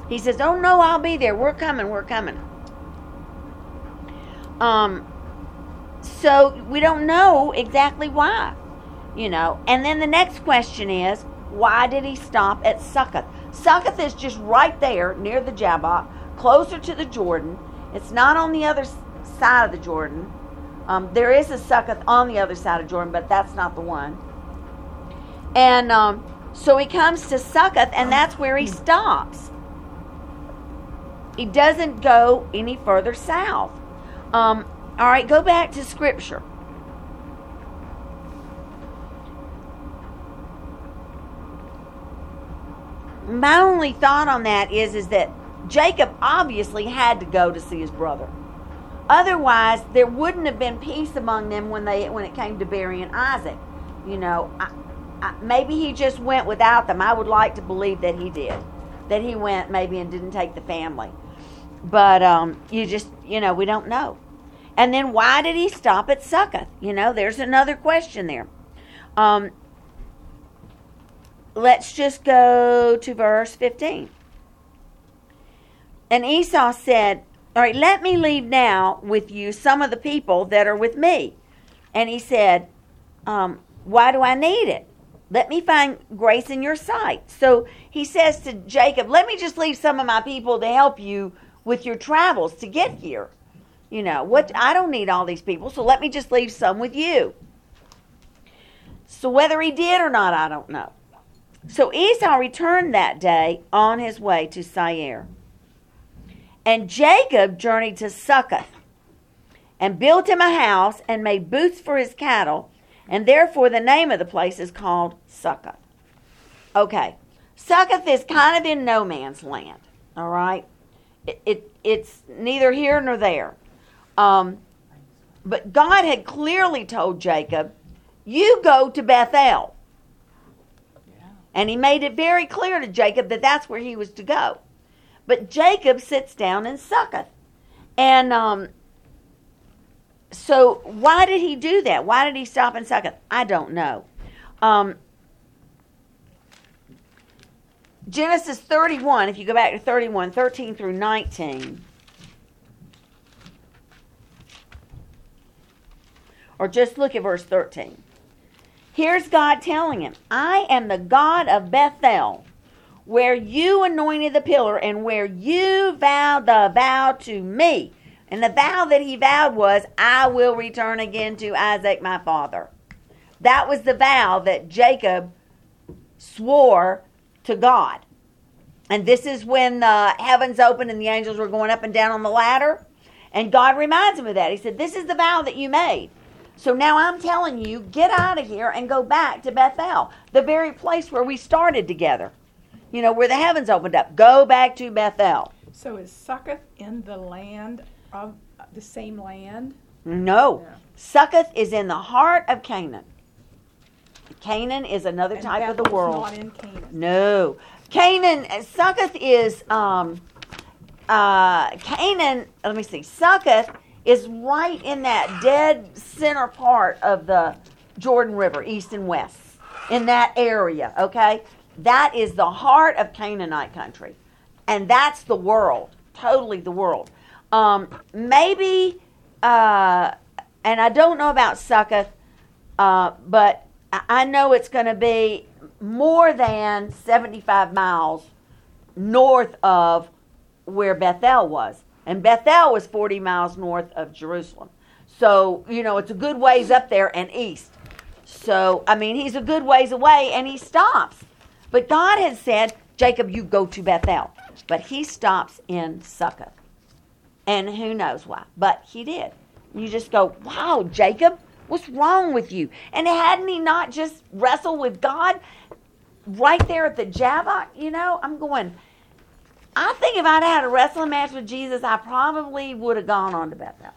He says, Oh no, I'll be there. We're coming, we're coming. Um, so we don't know exactly why. You know. And then the next question is, why did he stop at Succoth? Succoth is just right there near the Jabbok, closer to the Jordan. It's not on the other side of the Jordan. Um, there is a Succoth on the other side of Jordan, but that's not the one. And um, so he comes to Succoth, and that's where he stops. He doesn't go any further south. Um, all right, go back to Scripture. My only thought on that is, is that Jacob obviously had to go to see his brother. Otherwise, there wouldn't have been peace among them when they when it came to burying Isaac. You know, I, I, maybe he just went without them. I would like to believe that he did, that he went maybe and didn't take the family. But um, you just, you know, we don't know. And then why did he stop at Succoth? You know, there's another question there. Um, let's just go to verse 15. And Esau said, All right, let me leave now with you some of the people that are with me. And he said, um, Why do I need it? Let me find grace in your sight. So he says to Jacob, Let me just leave some of my people to help you with your travels to get here. You know, what I don't need all these people, so let me just leave some with you. So whether he did or not, I don't know. So Esau returned that day on his way to Seir. And Jacob journeyed to Succoth and built him a house and made booths for his cattle, and therefore the name of the place is called Succoth. Okay, Succoth is kind of in no man's land. All right, it, it it's neither here nor there. Um, but God had clearly told Jacob, "You go to Bethel," and He made it very clear to Jacob that that's where he was to go. But Jacob sits down and Succoth. and um, so why did he do that? Why did he stop and Succoth? I don't know. Um, Genesis 31, if you go back to 31, 13 through 19. Or just look at verse 13. Here's God telling him, I am the God of Bethel, where you anointed the pillar and where you vowed the vow to me. And the vow that he vowed was, I will return again to Isaac my father. That was the vow that Jacob swore to God. And this is when the heavens opened and the angels were going up and down on the ladder. And God reminds him of that. He said, This is the vow that you made. So now I'm telling you, get out of here and go back to Bethel, the very place where we started together. You know, where the heavens opened up. Go back to Bethel. So is Succoth in the land of the same land? No. Yeah. Succoth is in the heart of Canaan. Canaan is another And type of the world. Canaan. No. Canaan, Succoth is, um, uh, Canaan, let me see, Succoth is right in that dead center part of the Jordan River, east and west, in that area, okay? That is the heart of Canaanite country. And that's the world, totally the world. Um, maybe, uh, and I don't know about Succoth, uh, but I know it's going to be more than 75 miles north of where Bethel was. And Bethel was 40 miles north of Jerusalem. So, you know, it's a good ways up there and east. So, I mean, he's a good ways away and he stops. But God had said, Jacob, you go to Bethel. But he stops in Succoth. And who knows why. But he did. You just go, wow, Jacob, what's wrong with you? And hadn't he not just wrestled with God right there at the Jabbok? You know, I'm going, I think if I'd had a wrestling match with Jesus, I probably would have gone on to Bethel.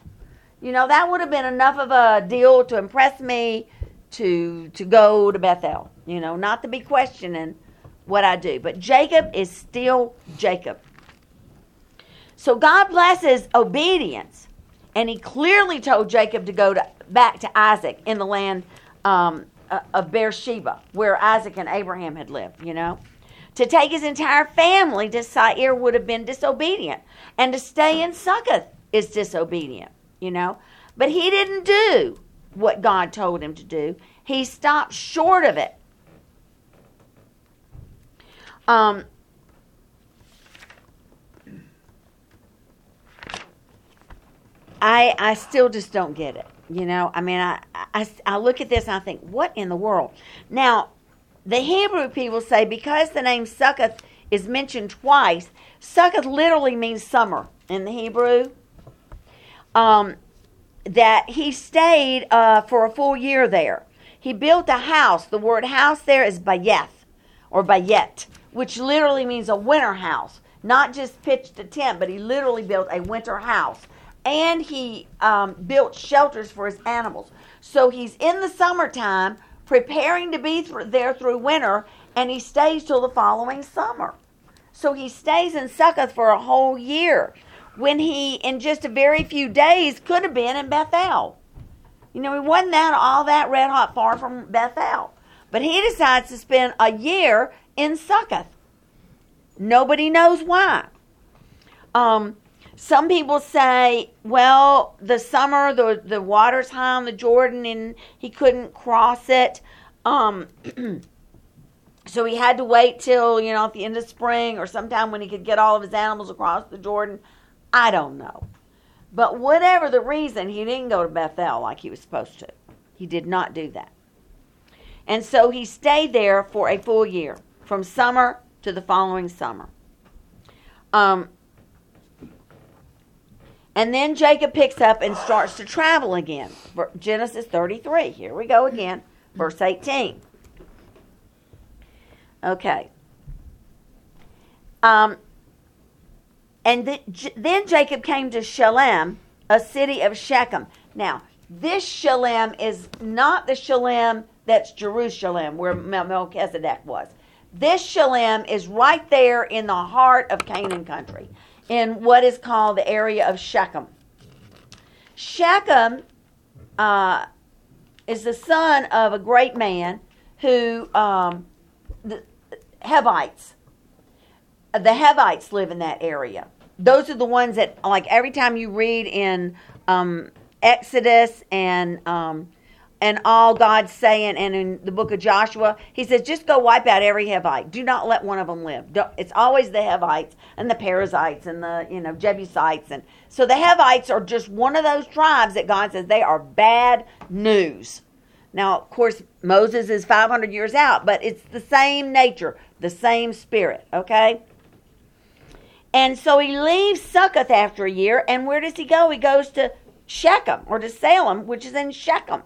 You know, that would have been enough of a deal to impress me to to go to Bethel. You know, not to be questioning what I do. But Jacob is still Jacob. So God blesses obedience, and He clearly told Jacob to go to, back to Isaac in the land um, uh, of Beersheba, where Isaac and Abraham had lived. You know, to take his entire family to Seir would have been disobedient, and to stay in Succoth is disobedient. You know, but he didn't do what God told him to do. He stopped short of it. Um, I I still just don't get it. You know, I mean, I, I, I look at this and I think, what in the world? Now, the Hebrew people say because the name Succoth is mentioned twice, Succoth literally means summer in the Hebrew. Um, that he stayed uh, for a full year there. He built a house. The word house there is bayeth or bayet, which literally means a winter house. Not just pitched a tent, but he literally built a winter house. And he um, built shelters for his animals. So he's in the summertime preparing to be thr there through winter, and he stays till the following summer. So he stays in Succoth for a whole year when he, in just a very few days, could have been in Bethel. You know, he wasn't that all that red hot far from Bethel. But he decides to spend a year in Succoth. Nobody knows why. Um, some people say, well, the summer, the, the water's high on the Jordan and he couldn't cross it. Um, so he had to wait till, you know, at the end of spring or sometime when he could get all of his animals across the Jordan. I don't know. But whatever the reason, he didn't go to Bethel like he was supposed to. He did not do that. And so he stayed there for a full year, from summer to the following summer. Um, And then Jacob picks up and starts to travel again. Genesis 33. Here we go again. Verse 18. Okay. Um, and th- J- then Jacob came to Shalem, a city of Shechem. Now, this Shalem is not the Shalem that's Jerusalem, where Melchizedek was. This Shalem is right there in the heart of Canaan country, in what is called the area of Shechem. Shechem uh, is the son of a great man who, um, the Hevites. The Hevites live in that area. Those are the ones that, like, every time you read in um, Exodus and um, and all God's saying, and in the book of Joshua, He says, just go wipe out every Hevite. Do not let one of them live. It's always the Hevites and the Perizzites and the you know Jebusites, and so the Hevites are just one of those tribes that God says they are bad news. Now, of course, Moses is 500 years out, but it's the same nature, the same spirit, okay? And so he leaves Succoth after a year, and where does he go? He goes to Shechem or to Salem, which is in Shechem.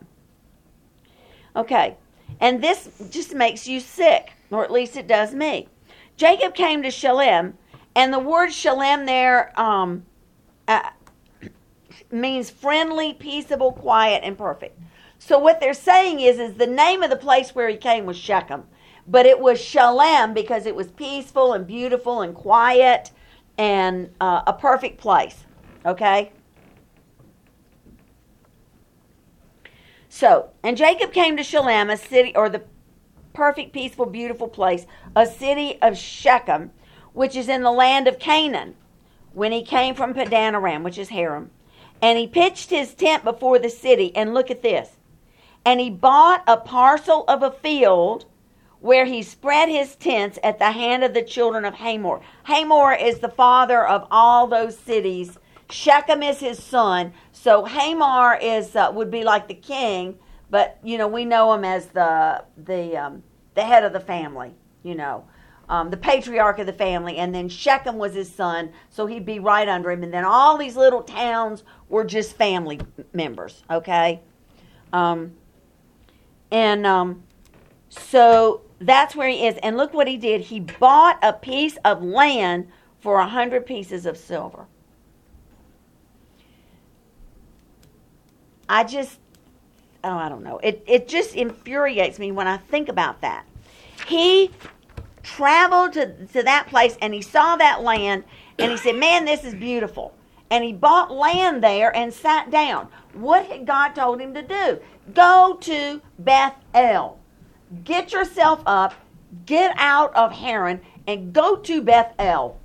Okay, and this just makes you sick, or at least it does me. Jacob came to Shalem, and the word Shalem there um, uh, means friendly, peaceable, quiet, and perfect. So what they're saying is, is the name of the place where he came was Shechem, but it was Shalem because it was peaceful and beautiful and quiet and uh, a perfect place. Okay. So, and Jacob came to Shalem, a city, or the perfect, peaceful, beautiful place, a city of Shechem, which is in the land of Canaan, when he came from Padan Aram, which is Haran. And he pitched his tent before the city, and look at this. And he bought a parcel of a field where he spread his tents at the hand of the children of Hamor. Hamor is the father of all those cities. Shechem is his son. So Hamor is uh, would be like the king, but you know we know him as the the um, the head of the family. You know, um, the patriarch of the family, and then Shechem was his son, so he'd be right under him. And then all these little towns were just family members. Okay, um, and um, so that's where he is. And look what he did. He bought a piece of land for a hundred pieces of silver. I just, oh, I don't know. It, it just infuriates me when I think about that. He traveled to, to that place and he saw that land and he said, Man, this is beautiful. And he bought land there and sat down. What had God told him to do? Go to Bethel. Get yourself up, get out of Haran, and go to Bethel.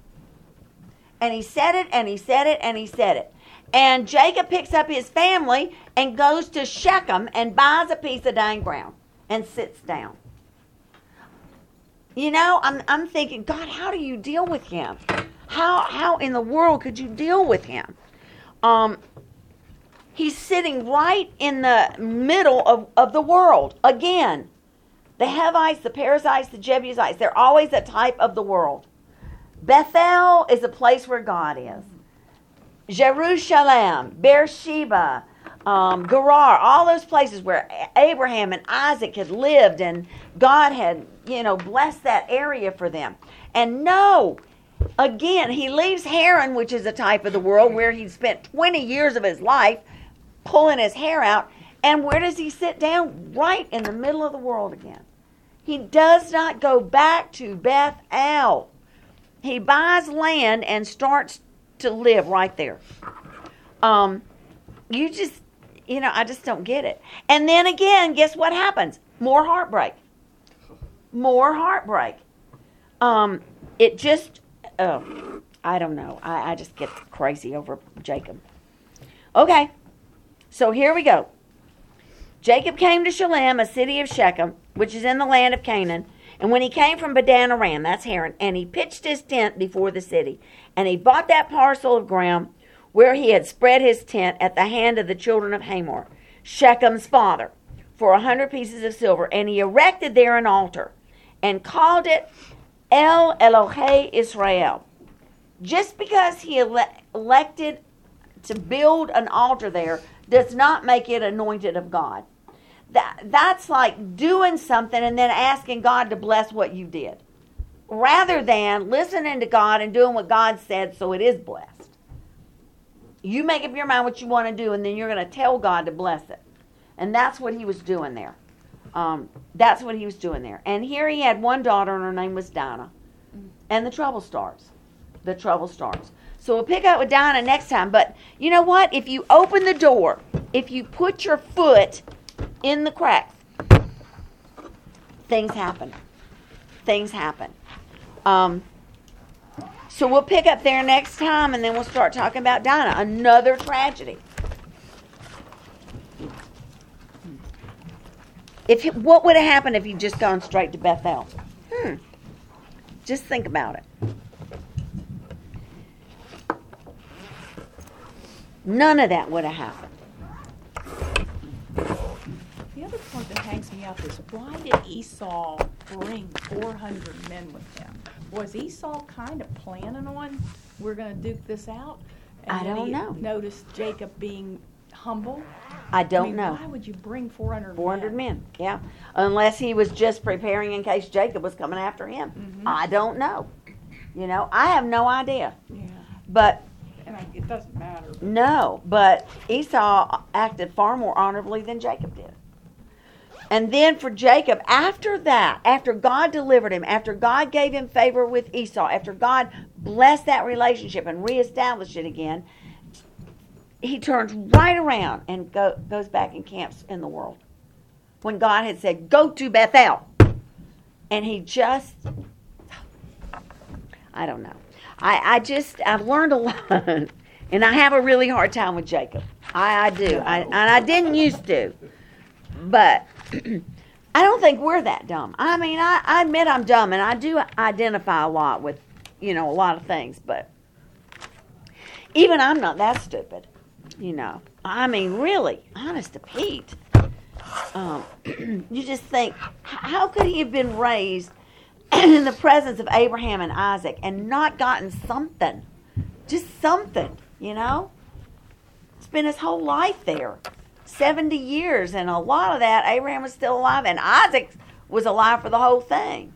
And he said it and he said it and he said it. And Jacob picks up his family and goes to Shechem and buys a piece of dang ground and sits down. You know, I'm, I'm thinking, God, how do you deal with him? How, how in the world could you deal with him? Um, he's sitting right in the middle of, of the world. Again, the Hevites, the Perizzites, the Jebusites, they're always a type of the world. Bethel is a place where God is. Jerusalem, Beersheba, um, Gerar, all those places where Abraham and Isaac had lived and God had, you know, blessed that area for them. And no, again, he leaves Haran, which is a type of the world where he spent 20 years of his life pulling his hair out. And where does he sit down? Right in the middle of the world again. He does not go back to Bethel. He buys land and starts to live right there. Um, you just, you know, I just don't get it. And then again, guess what happens? More heartbreak. More heartbreak. Um, it just, oh, I don't know. I, I just get crazy over Jacob. Okay, so here we go. Jacob came to Shalem, a city of Shechem, which is in the land of Canaan. And when he came from Padan Aram, that's Haran, and he pitched his tent before the city, and he bought that parcel of ground where he had spread his tent at the hand of the children of Hamor, Shechem's father, for a hundred pieces of silver, and he erected there an altar, and called it El Elohe Israel, just because he ele- elected to build an altar there does not make it anointed of God. That that's like doing something and then asking God to bless what you did. Rather than listening to God and doing what God said so it is blessed. You make up your mind what you want to do and then you're going to tell God to bless it. And that's what he was doing there. Um, that's what he was doing there. And here he had one daughter, and her name was Dinah. And the trouble starts. The trouble starts. So we'll pick up with Dinah next time. But you know what? If you open the door, if you put your foot in the cracks, things happen. Things happen. Um, so we'll pick up there next time, and then we'll start talking about Dinah. Another tragedy. If he, what would have happened if he'd just gone straight to Bethel? Hmm. Just think about it. None of that would have happened. The other part that hangs me up is why did Esau bring 400 men with him? Was Esau kind of planning on we're going to duke this out? And I don't know. Noticed Jacob being humble. I don't I mean, know. Why would you bring 400? 400 men, yeah. Unless he was just preparing in case Jacob was coming after him. Mm-hmm. I don't know. You know, I have no idea. Yeah, But and I, it doesn't matter. but- no, but Esau acted far more honorably than Jacob did. And then for Jacob, after that, after God delivered him, after God gave him favor with Esau, after God blessed that relationship and reestablished it again, he turns right around and go, goes back and camps in the world. When God had said, Go to Bethel. And he just, I don't know. I, I just, I've learned a lot. And I have a really hard time with Jacob. I, I do. I, and I didn't used to. But I don't think we're that dumb. I mean, I, I admit I'm dumb, and I do identify a lot with, you know, a lot of things. But even I'm not that stupid, you know. I mean, really, honest to Pete. Um, you just think, how could he have been raised in the presence of Abraham and Isaac and not gotten something? Just something, you know? Spent his whole life there. 70 years, and a lot of that, Abraham was still alive, and Isaac was alive for the whole thing.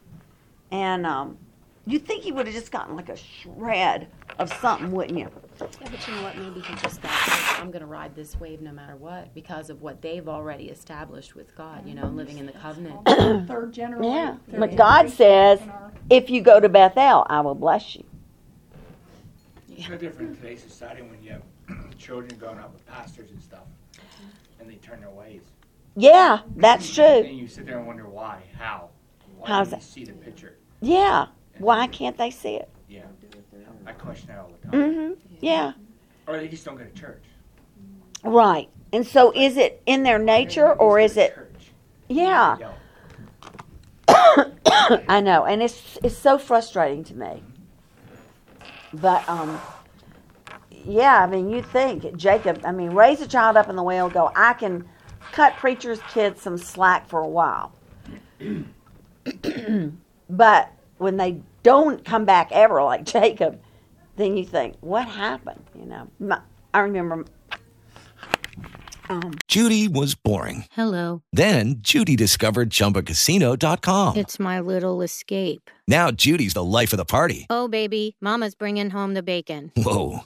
And um, you'd think he would have just gotten like a shred of something, wouldn't you? Yeah, but you know what? Maybe he just thought, "Hey, I'm going to ride this wave no matter what because of what they've already established with God, you know, living in the covenant. Third generation. Yeah. third But God says, our- if you go to Bethel, I will bless you. It's no different in today's society when you have children growing up with pastors and stuff, and they turn their ways. Yeah, that's true. And you sit there and wonder why, how, why How's that? see the picture? Yeah. Why can't they see it? Yeah, I question that all the time. Mm-hmm. Yeah. Or they just don't go to church. Right. And so is it in their nature or is it Church. Yeah. I know, and it's it's so frustrating to me. But um yeah, I mean you think Jacob, I mean raise a child up in the way and go, I can cut preachers' kids some slack for a while. but when they don't come back ever like Jacob, then you think, what happened? You know, My, I remember um, Judy was boring. Hello. Then Judy discovered ChumbaCasino.com. It's my little escape. Now Judy's the life of the party. Oh, baby, Mama's bringing home the bacon. Whoa,